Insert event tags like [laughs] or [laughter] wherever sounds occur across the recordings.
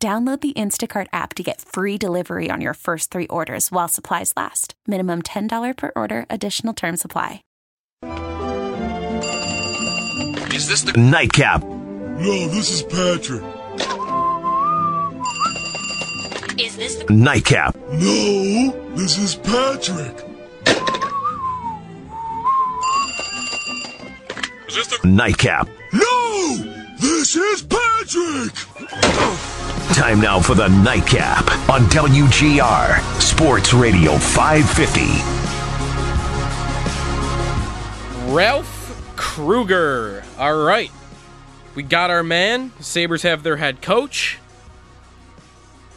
Download the Instacart app to get free delivery on your first three orders while supplies last. Minimum $10 per order, additional term supply. Is this the nightcap? No, this is Patrick. Is this the nightcap? No, this is Patrick. Is this the nightcap? No, this is Patrick. Time now for the nightcap on WGR Sports Radio 550. Ralph Krueger. All right. We got our man. The Sabres have their head coach.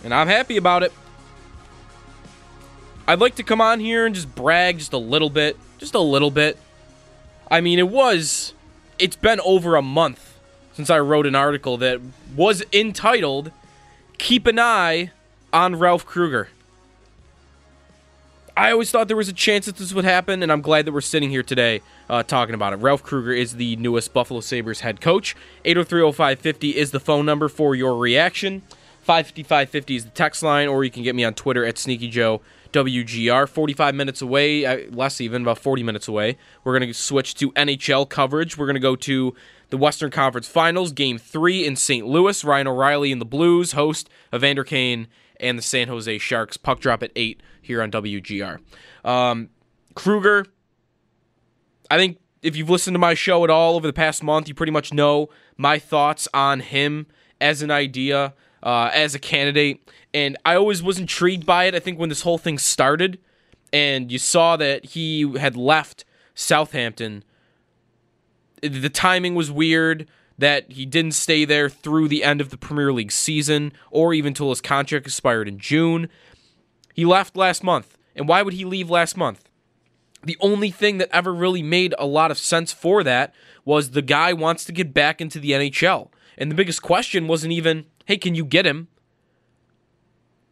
And I'm happy about it. I'd like to come on here and just brag just a little bit. Just a little bit. I mean, it was. It's been over a month since I wrote an article that was entitled Keep an Eye on Ralph Krueger. I always thought there was a chance that this would happen, and I'm glad that we're sitting here today uh, talking about it. Ralph Krueger is the newest Buffalo Sabres head coach. 8030550 is the phone number for your reaction. 550 is the text line, or you can get me on Twitter at Sneaky Joe WGR. 45 minutes away, uh, less even, about 40 minutes away. We're going to switch to NHL coverage. We're going to go to the Western Conference Finals, Game 3 in St. Louis. Ryan O'Reilly and the Blues, host Evander Kane and the San Jose Sharks. Puck drop at 8 here on WGR. Um, Krueger, I think if you've listened to my show at all over the past month, you pretty much know my thoughts on him as an idea, uh, as a candidate. And I always was intrigued by it. I think when this whole thing started and you saw that he had left Southampton, the timing was weird that he didn't stay there through the end of the Premier League season or even till his contract expired in June. He left last month. And why would he leave last month? The only thing that ever really made a lot of sense for that was the guy wants to get back into the NHL. And the biggest question wasn't even, hey, can you get him?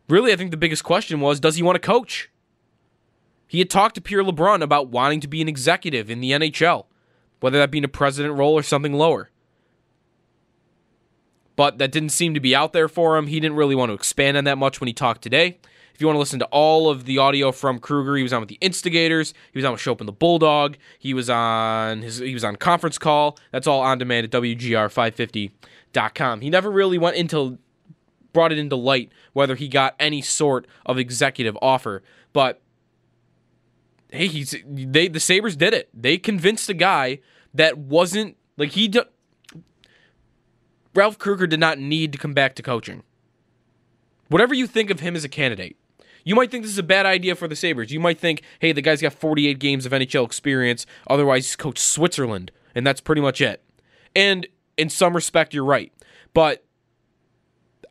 Really, I think the biggest question was, does he want to coach? He had talked to Pierre LeBrun about wanting to be an executive in the NHL, whether that be in a president role or something lower. But that didn't seem to be out there for him. He didn't really want to expand on that much when he talked today. If you want to listen to all of the audio from Krueger, he was on with the Instigators. He was on with Schopp and the Bulldog. He was on his he was on conference call. That's all on demand at WGR550.com. He never really went into brought it into light whether he got any sort of executive offer. But hey, he's they the Sabres did it. They convinced a guy that wasn't like he d- Ralph Krueger did not need to come back to coaching. Whatever you think of him as a candidate, you might think this is a bad idea for the Sabres. You might think, hey, the guy's got 48 games of NHL experience, otherwise he's coached Switzerland, and that's pretty much it. And in some respect, you're right. But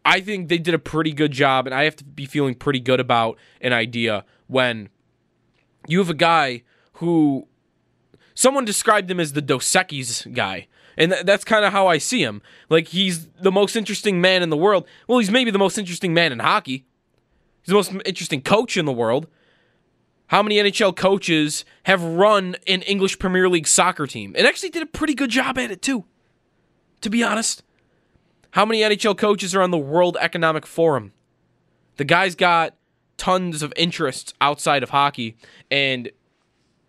I think they did a pretty good job, and I have to be feeling pretty good about an idea when you have a guy who someone described him as the Dos guy. And th- that's kind of how I see him. Like, he's the most interesting man in the world. Well, he's maybe the most interesting man in hockey. He's the most interesting coach in the world. How many NHL coaches have run an English Premier League soccer team? And actually did a pretty good job at it, too, to be honest. How many NHL coaches are on the World Economic Forum? The guy's got tons of interests outside of hockey, and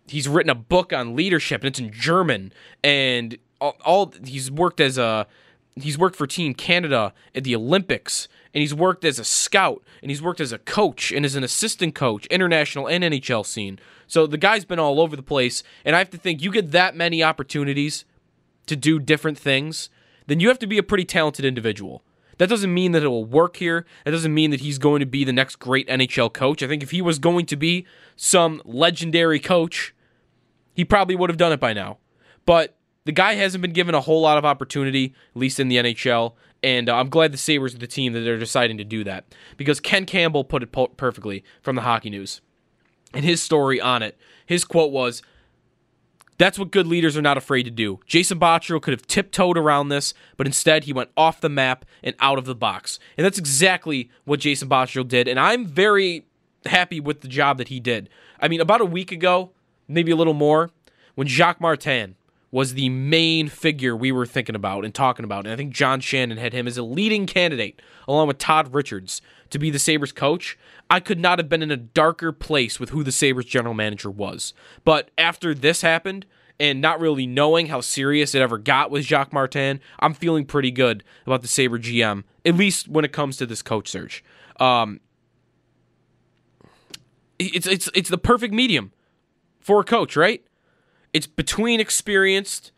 he's written a book on leadership, and it's in German. And all, all he's worked as a he's worked for Team Canada at the Olympics, and he's worked as a scout, and he's worked as a coach and as an assistant coach, international and NHL scene. So the guy's been all over the place, and I have to think you get that many opportunities to do different things, then you have to be a pretty talented individual. That doesn't mean that it will work here. That doesn't mean that he's going to be the next great NHL coach. I think if he was going to be some legendary coach, he probably would have done it by now. But the guy hasn't been given a whole lot of opportunity, at least in the NHL. And uh, I'm glad the Sabres are the team that they're deciding to do that because Ken Campbell put it perfectly from the Hockey News. And his story on it, his quote was, that's what good leaders are not afraid to do. Jason Botterill could have tiptoed around this, but instead he went off the map and out of the box. And that's exactly what Jason Botterill did. And I'm very happy with the job that he did. I mean, about a week ago, maybe a little more, when Jacques Martin was the main figure we were thinking about and talking about. And I think John Shannon had him as a leading candidate, along with Todd Richards, to be the Sabres coach. I could not have been in a darker place with who the Sabres general manager was. But after this happened, and not really knowing how serious it ever got with Jacques Martin, I'm feeling pretty good about the Sabre GM, at least when it comes to this coach search. Um, it's it's it's the perfect medium for a coach, right? It's between experienced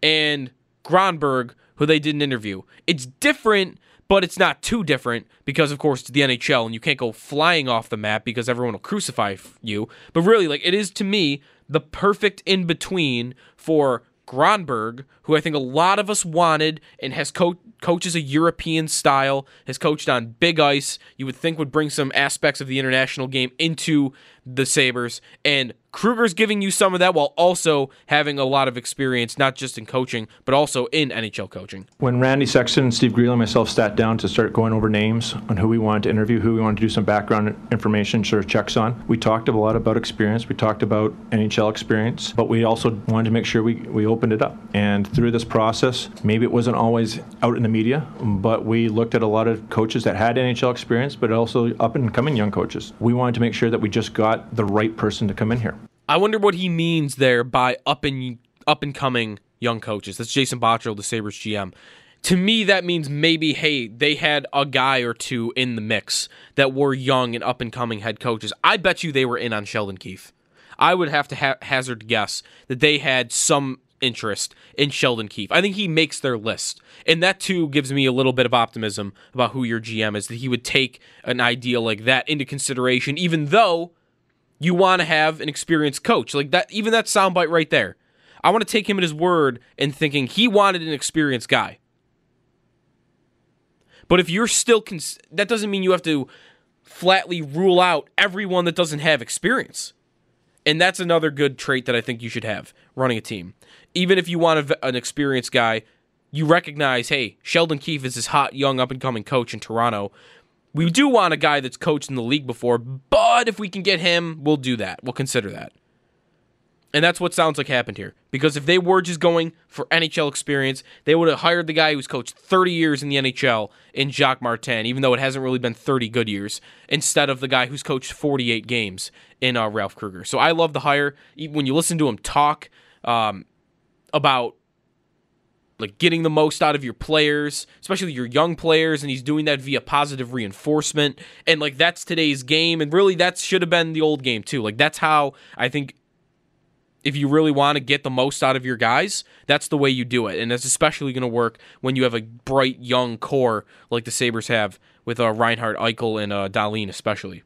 and Grönborg, who they did an interview. It's different, but it's not too different because, of course, it's the NHL and you can't go flying off the map because everyone will crucify you. But really, like it is to me the perfect in between for Grönborg, who I think a lot of us wanted and has co- coaches a European style, has coached on big ice. You would think would bring some aspects of the international game into the Sabres. And Krueger's giving you some of that while also having a lot of experience, not just in coaching, but also in NHL coaching. When Randy Sexton, and Steve Greeley, and myself sat down to start going over names on who we wanted to interview, who we wanted to do some background information sort of checks on, we talked a lot about experience. We talked about NHL experience, but we also wanted to make sure we, we opened it up. And through this process, maybe it wasn't always out in the media, but we looked at a lot of coaches that had NHL experience, but also up and coming young coaches. We wanted to make sure that we just got the right person to come in here. I wonder what he means there by up and up and coming young coaches. That's Jason Botterill, the Sabres GM. To me, that means maybe, hey, they had a guy or two in the mix that were young and up and coming head coaches. I bet you they were in on Sheldon Keefe. I would have to ha- hazard guess that they had some interest in Sheldon Keefe. I think he makes their list. And that too gives me a little bit of optimism about who your GM is, that he would take an idea like that into consideration, even though you want to have an experienced coach. Like that, even that soundbite right there. I want to take him at his word and thinking he wanted an experienced guy. But if you're still, cons- that doesn't mean you have to flatly rule out everyone that doesn't have experience. And that's another good trait that I think you should have running a team. Even if you want a, an experienced guy, you recognize, hey, Sheldon Keefe is this hot, young, up and coming coach in Toronto. We do want a guy that's coached in the league before, but if we can get him, we'll do that. We'll consider that. And that's what sounds like happened here. Because if they were just going for NHL experience, they would have hired the guy who's coached 30 years in the NHL in Jacques Martin, even though it hasn't really been 30 good years, instead of the guy who's coached 48 games in uh, Ralph Krueger. So I love the hire. When you listen to him talk um, about like getting the most out of your players, especially your young players, and he's doing that via positive reinforcement. And like that's today's game, and really that should have been the old game too. Like that's how I think if you really want to get the most out of your guys, that's the way you do it. And it's especially going to work when you have a bright young core like the Sabres have with uh, Reinhart, Eichel, and uh, Dahlin especially.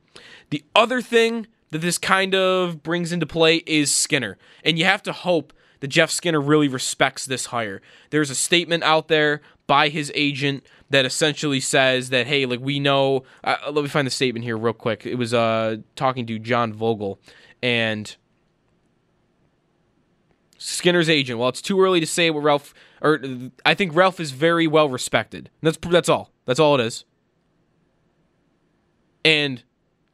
The other thing that this kind of brings into play is Skinner. And you have to hope that Jeff Skinner really respects this hire. There's a statement out there by his agent that essentially says that hey, like we know. Uh, let me find the statement here real quick. It was uh talking to John Vogl and. Skinner's agent. Well, it's too early to say what Ralph or I think Ralph is very well respected. That's that's all. That's all it is. And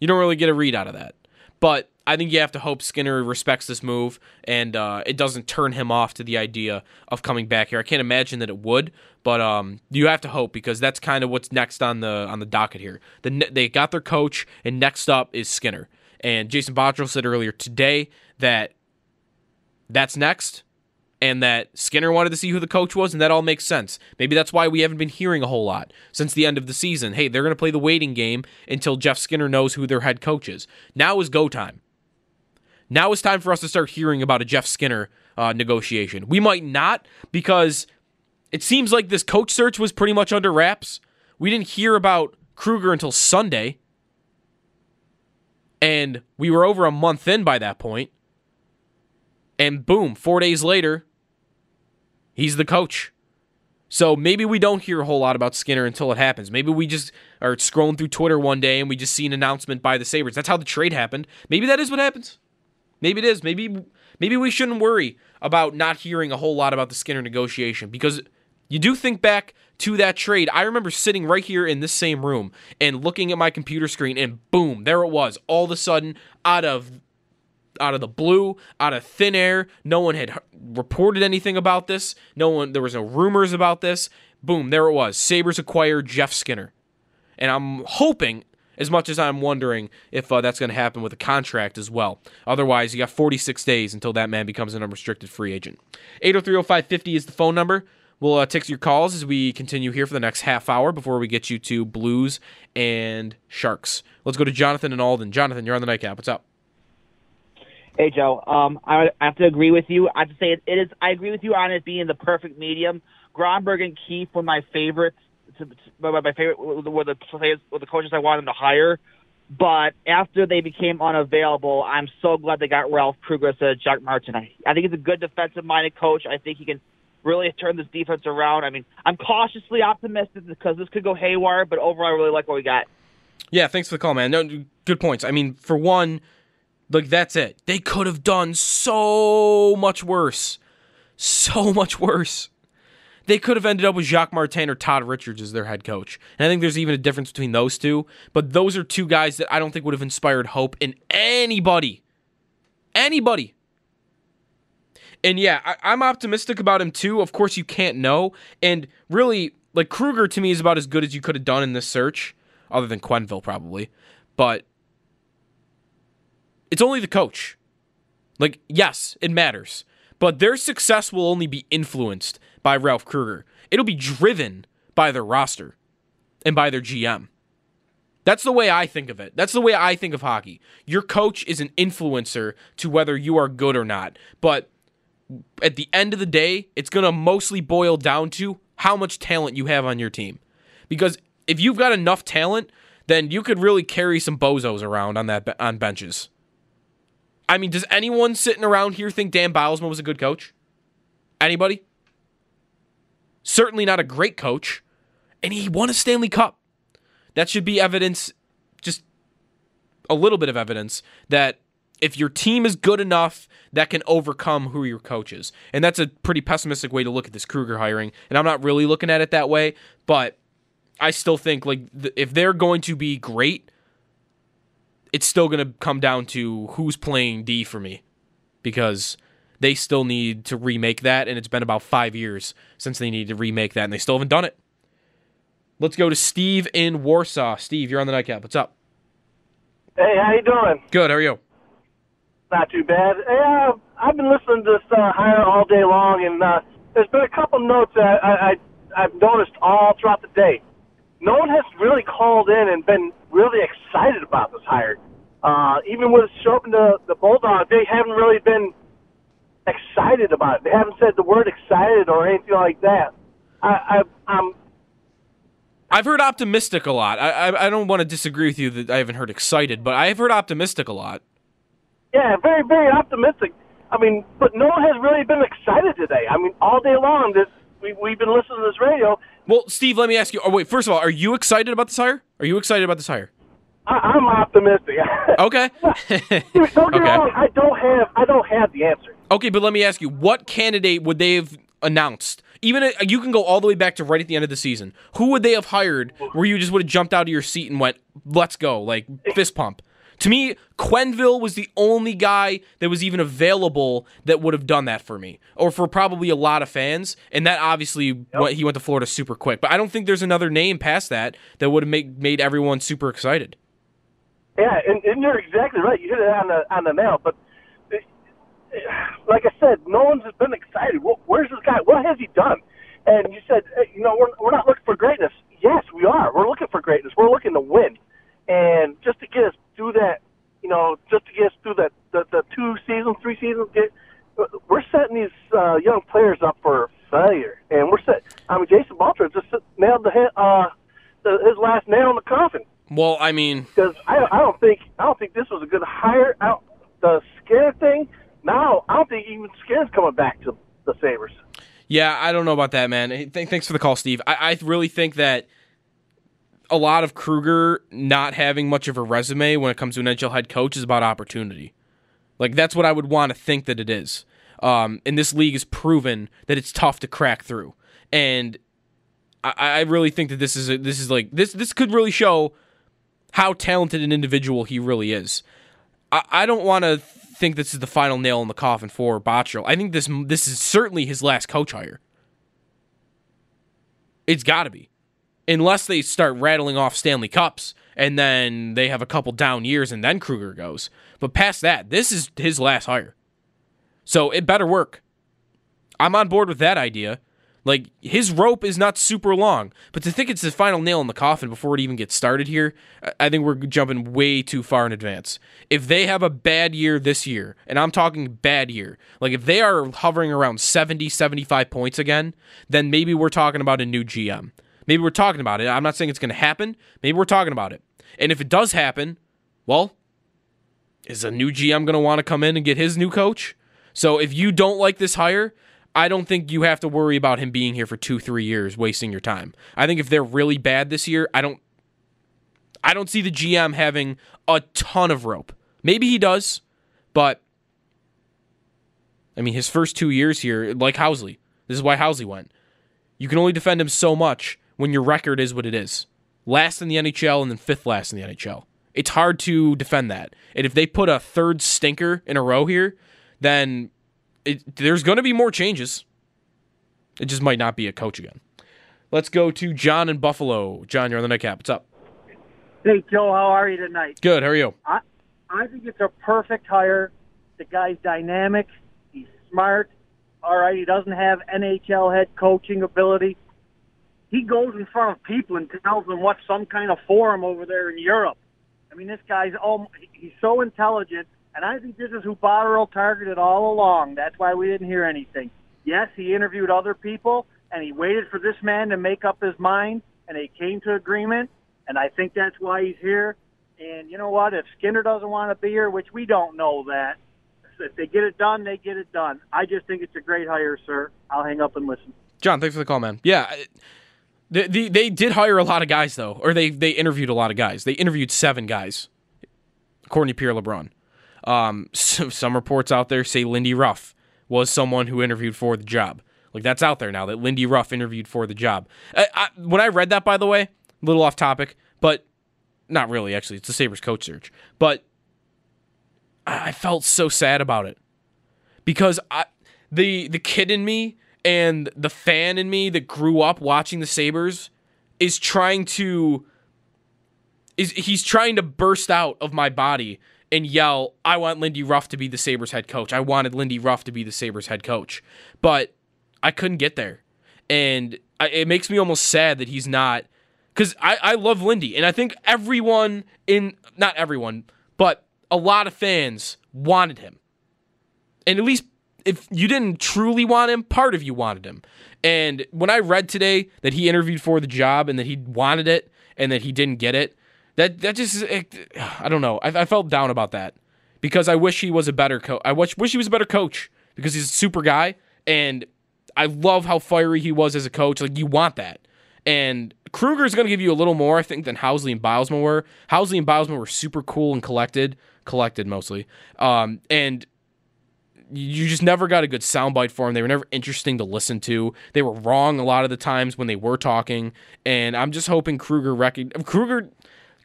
you don't really get a read out of that. But I think you have to hope Skinner respects this move and uh, it doesn't turn him off to the idea of coming back here. I can't imagine that it would, but um, you have to hope because that's kind of what's next on the on the docket here. The, they got their coach, and next up is Skinner. And Jason Botterill said earlier today that that's next, and that Skinner wanted to see who the coach was, and that all makes sense. Maybe that's why we haven't been hearing a whole lot since the end of the season. Hey, they're going to play the waiting game until Jeff Skinner knows who their head coach is. Now is go time. Now it's time for us to start hearing about a Jeff Skinner uh, negotiation. We might not because it seems like this coach search was pretty much under wraps. We didn't hear about Krueger until Sunday. And we were over a month in by that point. And boom, four days later, He's the coach. So maybe we don't hear a whole lot about Skinner until it happens. Maybe we just are scrolling through Twitter one day and we just see an announcement by the Sabres. That's how the trade happened. Maybe that is what happens. Maybe it is. Maybe maybe we shouldn't worry about not hearing a whole lot about the Skinner negotiation because you do think back to that trade. I remember sitting right here in this same room and looking at my computer screen and boom, there it was. All of a sudden out of out of the blue, out of thin air. No one had reported anything about this. No one, there was no rumors about this. Boom, there it was. Sabres acquired Jeff Skinner. And I'm hoping, as much as I'm wondering if uh, that's going to happen with a contract as well. Otherwise, you got 46 days until that man becomes an unrestricted free agent. 8030550 is the phone number. We'll uh, take your calls as we continue here for the next half hour before we get you to Blues and Sharks. Let's go to Jonathan and Alden. Jonathan, you're on the nightcap. What's up? Hey Joe, um, I, I have to agree with you. I have to say it, it is. I agree with you on it being the perfect medium. Grönborg and Keefe were my favorites. To, my, my favorite were the, players, were the coaches I wanted them to hire. But after they became unavailable, I'm so glad they got Ralph Krueger instead of Jack Martin. I, I think he's a good defensive-minded coach. I think he can really turn this defense around. I mean, I'm cautiously optimistic because this could go haywire, but overall, I really like what we got. Yeah, thanks for the call, man. No, good points. I mean, for one like that's it. They could have done so much worse. So much worse. They could have ended up with Jacques Martin or Todd Richards as their head coach. And I think there's even a difference between those two. But those are two guys that I don't think would have inspired hope in anybody. Anybody. And yeah, I, am optimistic about him too. Of course, you can't know. And really, like Krueger to me is about as good as you could have done in this search, other than Quenneville probably. But it's only the coach. Like, yes, it matters. But their success will only be influenced by Ralph Krueger. It'll be driven by their roster and by their GM. That's the way I think of it. That's the way I think of hockey. Your coach is an influencer to whether you are good or not. But at the end of the day, it's going to mostly boil down to how much talent you have on your team. Because if you've got enough talent, then you could really carry some bozos around on that on benches. I mean, does anyone sitting around here think Dan Bylsma was a good coach? Anybody? Certainly not a great coach. And he won a Stanley Cup. That should be evidence, just a little bit of evidence, that if your team is good enough, that can overcome who your coach is. And that's a pretty pessimistic way to look at this Krueger hiring. And I'm not really looking at it that way, but I still think like if they're going to be great, it's still going to come down to who's playing D for me because they still need to remake that, and it's been about five years since they need to remake that, and they still haven't done it. Let's go to Steve in Warsaw. Steve, you're on the nightcap. What's up? Hey, how you doing? Good. How are you? Not too bad. Uh, I've been listening to this uh, hire all day long, and uh, there's been a couple notes that I, I I've noticed all throughout the day. No one has really called in and been really excited about this hire. Uh, even with showing the the Bulldogs, they haven't really been excited about it. They haven't said the word excited or anything like that. I, I I'm. I've heard optimistic a lot. I, I I don't want to disagree with you that I haven't heard excited, but I have heard optimistic a lot. Yeah, very very optimistic. I mean, but no one has really been excited today. I mean, all day long this we we've been listening to this radio well, Steve, let me ask you. Oh, wait. First of all, are you excited about this hire? Are you excited about this hire? I, am optimistic. [laughs] okay. don't get okay. wrong. I don't have. I don't have the answer. Okay, but let me ask you: What candidate would they have announced? Even uh, you can go all the way back to right at the end of the season. Who would they have hired where you just would have jumped out of your seat and went, "Let's go!" Like fist pump. To me, Quenneville was the only guy that was even available that would have done that for me, or for probably a lot of fans. And that obviously yep. went, he went to Florida super quick. But I don't think there's another name past that that would have made made everyone super excited. Yeah, and, and you're exactly right. You hit it on the on the nail. But it, it, like I said, no one's been excited. Well, where's this guy? What has he done? And you said, you know, we're we're not looking for greatness. Yes, we are. We're looking for greatness. We're looking to win. And just to get us through that, you know, just to get us through that the, the two seasons, three seasons, get, we're setting these uh, young players up for failure. And we're set. I mean, Jason Butler just nailed the, uh, the his last nail in the coffin. Well, I mean, because I, I don't think I don't think this was a good hire. Out the Skinner thing. Now I don't think even Skinner's coming back to the Sabres. Yeah, I don't know about that, man. Thanks for the call, Steve. I, I really think that a lot of Krueger not having much of a resume when it comes to an NHL head coach is about opportunity. Like that's what I would want to think that it is. Um, and this league has proven that it's tough to crack through. And I, I really think that this is a, this is like this this could really show how talented an individual he really is. I, I don't want to think this is the final nail in the coffin for Botterill. I think this this is certainly his last coach hire. It's got to be, unless they start rattling off Stanley Cups and then they have a couple down years and then Krueger goes. But past that, this is his last hire, so it better work. I'm on board with that idea. Like his rope is not super long, but to think it's the final nail in the coffin before it even gets started here, I think we're jumping way too far in advance. If they have a bad year this year, and I'm talking bad year, like if they are hovering around 70, 75 points again, then maybe we're talking about a new GM. Maybe we're talking about it. I'm not saying it's going to happen. Maybe we're talking about it. And if it does happen, well, is a new GM going to want to come in and get his new coach? So if you don't like this hire, I don't think you have to worry about him being here for two, three years, wasting your time. I think if they're really bad this year, I don't I don't see the GM having a ton of rope. Maybe he does, but I mean his first two years here, like Housley. This is why Housley went. You can only defend him so much when your record is what it is. Last in the NHL and then fifth last in the NHL. It's hard to defend that. And if they put a third stinker in a row here, then it, there's going to be more changes. It just might not be a coach again. Let's go to John in Buffalo. John, you're on the nightcap. What's up? Hey, Joe, how are you tonight? Good. How are you? I, I think it's a perfect hire. The guy's dynamic. He's smart. All right, he doesn't have NHL head coaching ability. He goes in front of people and tells them what's some kind of forum over there in Europe. I mean, this guy's oh, he's so intelligent, and I think this is who Botterill targeted all along. That's why we didn't hear anything. Yes, he interviewed other people, and he waited for this man to make up his mind, and they came to agreement, and I think that's why he's here. And you know what? If Skinner doesn't want to be here, which we don't know that, if they get it done, they get it done. I just think it's a great hire, sir. I'll hang up and listen. John, thanks for the call, man. Yeah, they, they, they did hire a lot of guys though, or they they interviewed a lot of guys. They interviewed seven guys, according to Pierre LeBrun. Um, [laughs] so some reports out there say Lindy Ruff was someone who interviewed for the job. Like that's out there now that Lindy Ruff interviewed for the job. I, I, when I read that, by the way, a little off topic, but not really. Actually, it's the Sabres coach search, but I felt so sad about it because I, the the kid in me and the fan in me that grew up watching the Sabres is trying to is he's trying to burst out of my body and yell, I want Lindy Ruff to be the Sabres head coach. I wanted Lindy Ruff to be the Sabres head coach. But I couldn't get there. And I, it makes me almost sad that he's not because I, I love Lindy and I think everyone in not everyone, but a lot of fans wanted him. And at least if you didn't truly want him, part of you wanted him. And when I read today that he interviewed for the job and that he wanted it and that he didn't get it, that that just I don't know. I, I felt down about that because I wish he was a better coach. I wish wish he was a better coach because he's a super guy and I love how fiery he was as a coach. Like you want that. And Krueger is going to give you a little more, I think, than Housley and Bylsma were. Housley and Bylsma were super cool and collected, collected mostly. Um, and you just never got a good soundbite for them. They were never interesting to listen to. They were wrong a lot of the times when they were talking. And I'm just hoping Krueger Krueger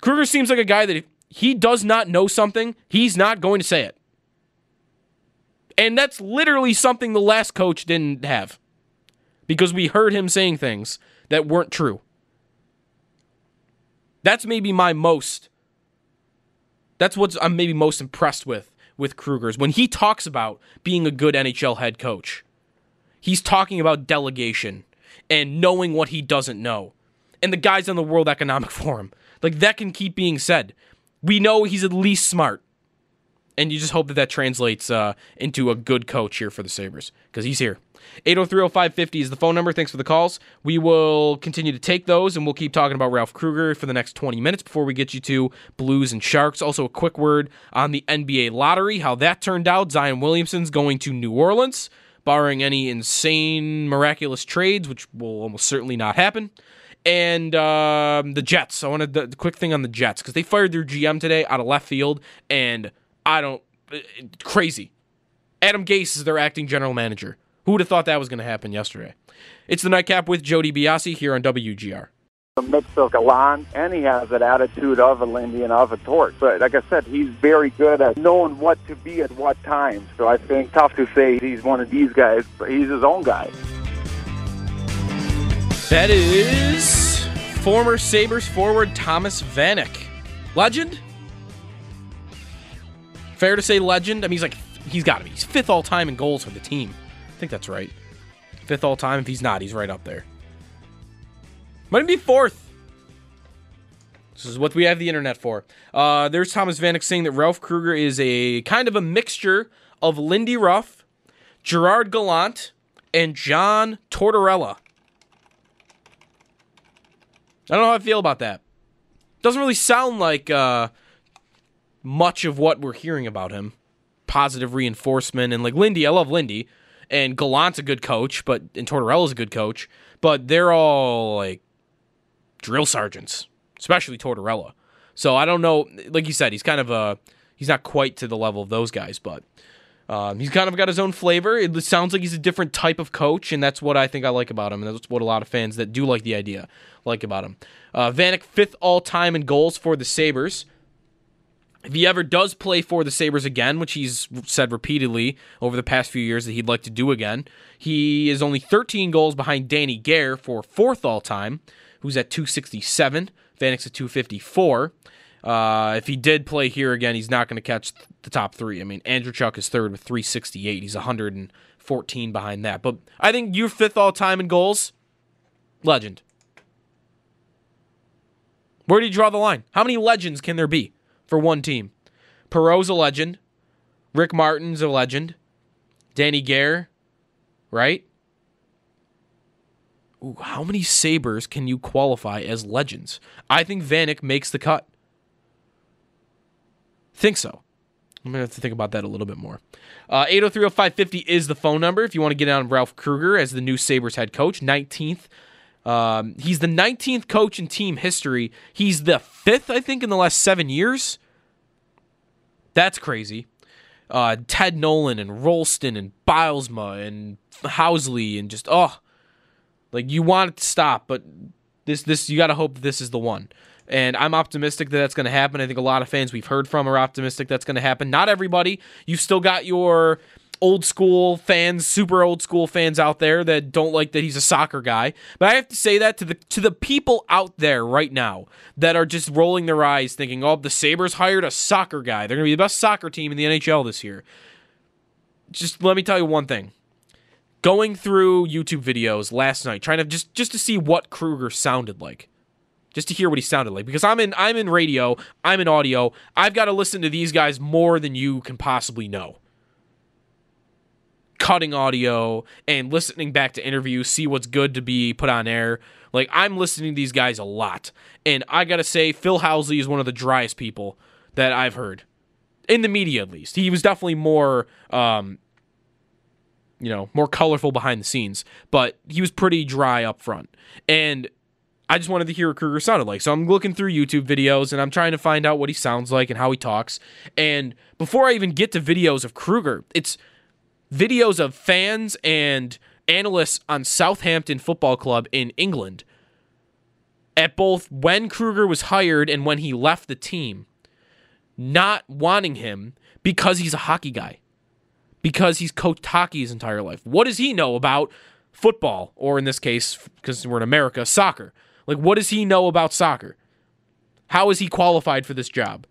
Krueger seems like a guy that if he does not know something, he's not going to say it. And that's literally something the last coach didn't have. Because we heard him saying things that weren't true. That's maybe my most that's what I'm maybe most impressed with with Krueger's when he talks about being a good NHL head coach. He's talking about delegation and knowing what he doesn't know. And the guys on the World Economic [laughs] Forum, like that can keep being said. We know he's at least smart. And you just hope that that translates uh, into a good coach here for the Sabres because he's here. 8030550 is the phone number. Thanks for the calls. We will continue to take those and we'll keep talking about Ralph Krueger for the next 20 minutes before we get you to Blues and Sharks. Also, a quick word on the NBA lottery, how that turned out. Zion Williamson's going to New Orleans. barring any insane, miraculous trades, which will almost certainly not happen. And um, the Jets. I wanted the, the quick thing on the Jets because they fired their GM today out of left field, and I don't uh, crazy. Adam Gase is their acting general manager. Who would have thought that was going to happen yesterday? It's the nightcap with Joe DiBiase here on WGR. A mix of Gallant, and he has that attitude of a Lindy and of a Torch. But like I said, he's very good at knowing what to be at what time. So I think tough to say he's one of these guys, but he's his own guy. That is former Sabres forward Thomas Vanek. Legend? Fair to say legend? I mean, he's like, he's got to be. He's fifth all time in goals for the team. I think that's right. Fifth all time. If he's not, he's right up there. Might be fourth. This is what we have the internet for. Uh, there's Thomas Vanek saying that Ralph Krueger is a kind of a mixture of Lindy Ruff, Gerard Gallant, and John Tortorella. I don't know how I feel about that. Doesn't really sound like uh, much of what we're hearing about him. Positive reinforcement and like Lindy, I love Lindy, and Gallant's a good coach, but and Tortorella's a good coach, but they're all like drill sergeants, especially Tortorella. So I don't know. Like you said, he's kind of a he's not quite to the level of those guys, but um, he's kind of got his own flavor. It sounds like he's a different type of coach, and that's what I think I like about him, and that's what a lot of fans that do like the idea like about him. Uh, Vanek fifth all time in goals for the Sabres. If he ever does play for the Sabres again, which he's said repeatedly over the past few years that he'd like to do again, he is only 13 goals behind Danny Gare for fourth all time, who's at 267. Vanek's at 254. Uh, if he did play here again, he's not going to catch the top three. I mean, Andreychuk is third with 368. He's 114 behind that. But I think you're fifth all time in goals. Legend. Where do you draw the line? How many legends can there be for one team? Perreault's a legend. Rick Martin's a legend. Danny Gare, right? Ooh, how many Sabres can you qualify as legends? I think Vanek makes the cut. Think so. I'm going to have to think about that a little bit more. Uh, 8030550 is the phone number if you want to get on Ralph Krueger as the new Sabres head coach. 19th. Um, he's the 19th coach in team history. He's the fifth, I think, in the last seven years. That's crazy. Uh, Ted Nolan and Rolston and Bylsma and Housley and just, oh, like you want it to stop, but this, this, you got to hope this is the one and I'm optimistic that that's going to happen. I think a lot of fans we've heard from are optimistic that's going to happen. Not everybody. You've still got your old school fans, super old school fans out there that don't like that he's a soccer guy. But I have to say that to the to the people out there right now that are just rolling their eyes thinking, "Oh, the Sabres hired a soccer guy. They're going to be the best soccer team in the NHL this year." Just let me tell you one thing. Going through YouTube videos last night trying to just just to see what Krueger sounded like just to hear what he sounded like because I'm in I'm in radio, I'm in audio. I've got to listen to these guys more than you can possibly know. Cutting audio and listening back to interviews, see what's good to be put on air. Like I'm listening to these guys a lot. And I got to say Phil Housley is one of the driest people that I've heard. In the media at least. He was definitely more um you know, more colorful behind the scenes, but he was pretty dry up front. And I just wanted to hear what Krueger sounded like. So I'm looking through YouTube videos and I'm trying to find out what he sounds like and how he talks. And before I even get to videos of Krueger, it's videos of fans and analysts on Southampton Football Club in England at both when Krueger was hired and when he left the team, not wanting him because he's a hockey guy, because he's coached hockey his entire life. What does he know about football, or in this case, because we're in America, soccer? Like, what does he know about soccer? How is he qualified for this job?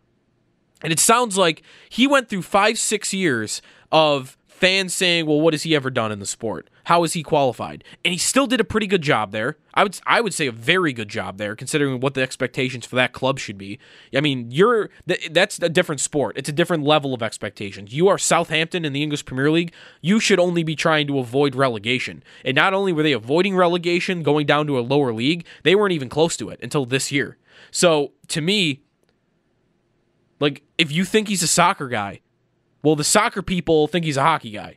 And it sounds like he went through five, six years of fans saying, "Well, what has he ever done in the sport? How is he qualified?" And he still did a pretty good job there. I would I would say a very good job there, considering what the expectations for that club should be. I mean, you're that's a different sport. It's a different level of expectations. You are Southampton in the English Premier League. You should only be trying to avoid relegation. And not only were they avoiding relegation, going down to a lower league, they weren't even close to it until this year. So to me, like if you think he's a soccer guy, well, the soccer people think he's a hockey guy.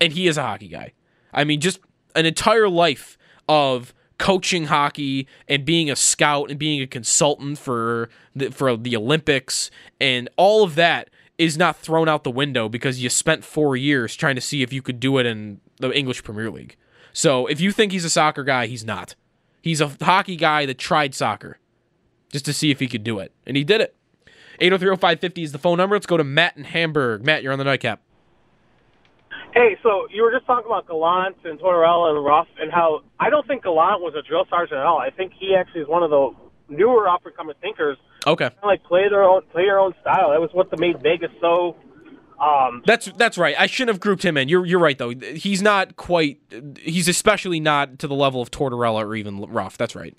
And he is a hockey guy. I mean, just an entire life of coaching hockey and being a scout and being a consultant for the, for the Olympics and all of that is not thrown out the window because you spent 4 years trying to see if you could do it in the English Premier League. So, if you think he's a soccer guy, he's not. He's a hockey guy that tried soccer just to see if he could do it. And he did it. 8030550 is the phone number. Let's go to Matt in Hamburg. Matt, you're on the nightcap. Hey, so you were just talking about Gallant and Tortorella and Ruff and how I don't think Gallant was a drill sergeant at all. I think he actually is one of the newer up and coming thinkers. Okay. Kind of like play their own play your own style. That was what made Vegas so um, that's that's right. I shouldn't have grouped him in. You're you're right though. He's not quite. He's especially not to the level of Tortorella or even Ruff. That's right.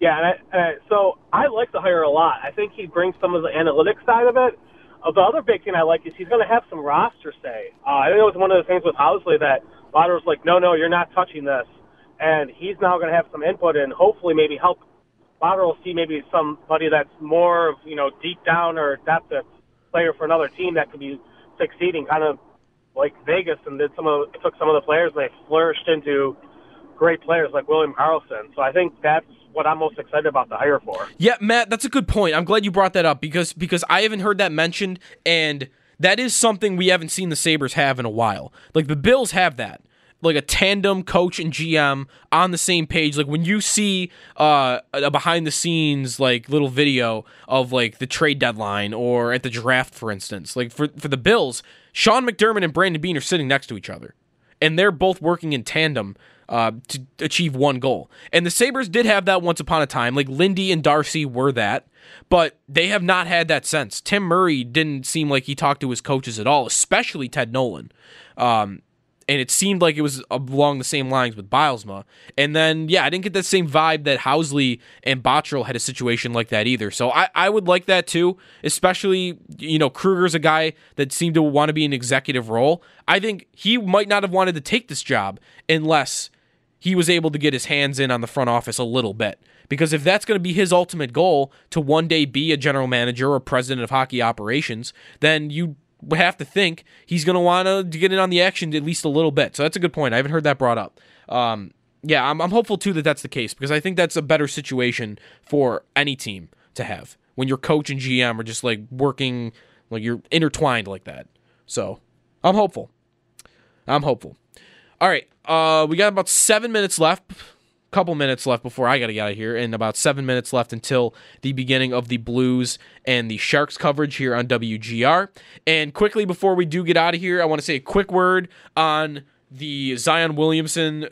Yeah, and I, I, so I like the hire a lot. I think he brings some of the analytics side of it. Uh, the other big thing I like is he's going to have some roster say. Uh, I think it was one of the things with Housley that Potter was like, no, no, you're not touching this. And he's now going to have some input and hopefully maybe help Potter will see maybe somebody that's more, of, you know, deep down or depth that's player for another team that could be succeeding, kind of like Vegas and did some of took some of the players and they flourished into great players like William Karlsson. So I think that's what I'm most excited about the hire for. Yeah, Matt, that's a good point. I'm glad you brought that up because because I haven't heard that mentioned and that is something we haven't seen the Sabres have in a while. Like the Bills have that. Like a tandem coach and GM on the same page. Like when you see uh, a behind the scenes like little video of like the trade deadline or at the draft, for instance. Like for for the Bills, Sean McDermott and Brandon Beane are sitting next to each other, and they're both working in tandem uh, to achieve one goal. And the Sabres did have that once upon a time. Like Lindy and Darcy were that, but they have not had that since. Tim Murray didn't seem like he talked to his coaches at all, especially Ted Nolan. Um, and it seemed like it was along the same lines with Bylsma. And then, yeah, I didn't get that same vibe that Housley and Botterill had a situation like that either. So I, I would like that too, especially, you know, Krueger's a guy that seemed to want to be an executive role. I think he might not have wanted to take this job unless he was able to get his hands in on the front office a little bit. Because if that's going to be his ultimate goal to one day be a general manager or president of hockey operations, then you have to think he's going to want to get in on the action at least a little bit. So that's a good point. I haven't heard that brought up. Um, yeah, I'm, I'm hopeful too that that's the case because I think that's a better situation for any team to have when your coach and GM are just like working, like you're intertwined like that. So I'm hopeful. I'm hopeful. All right, uh, we got about seven minutes left couple minutes left before I got to get out of here, and about seven minutes left until the beginning of the Blues and the Sharks coverage here on WGR. And quickly before we do get out of here, I want to say a quick word on the Zion Williamson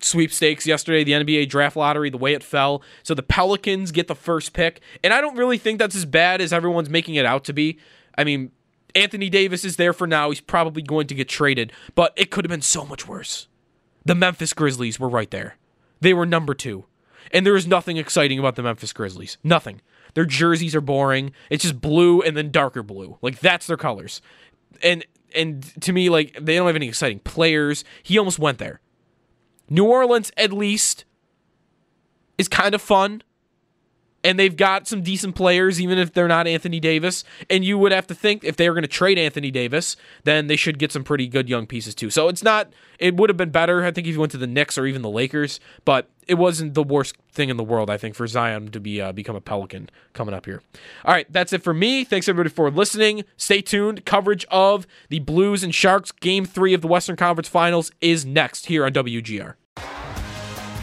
sweepstakes yesterday, the NBA draft lottery, the way it fell. So the Pelicans get the first pick, and I don't really think that's as bad as everyone's making it out to be. I mean, Anthony Davis is there for now. He's probably going to get traded, but it could have been so much worse. The Memphis Grizzlies were right there. They were number two. And there is nothing exciting about the Memphis Grizzlies. Nothing. Their jerseys are boring. It's just blue and then darker blue. Like that's their colors. And and to me, like they don't have any exciting players. He almost went there. New Orleans, at least, is kind of fun and they've got some decent players, even if they're not Anthony Davis. And you would have to think if they were going to trade Anthony Davis, then they should get some pretty good young pieces too. So it's not. It would have been better, I think, if you went to the Knicks or even the Lakers. But it wasn't the worst thing in the world, I think, for Zion to be uh, become a Pelican coming up here. All right, that's it for me. Thanks everybody for listening. Stay tuned. Coverage of the Blues and Sharks Game Three of the Western Conference Finals is next here on WGR.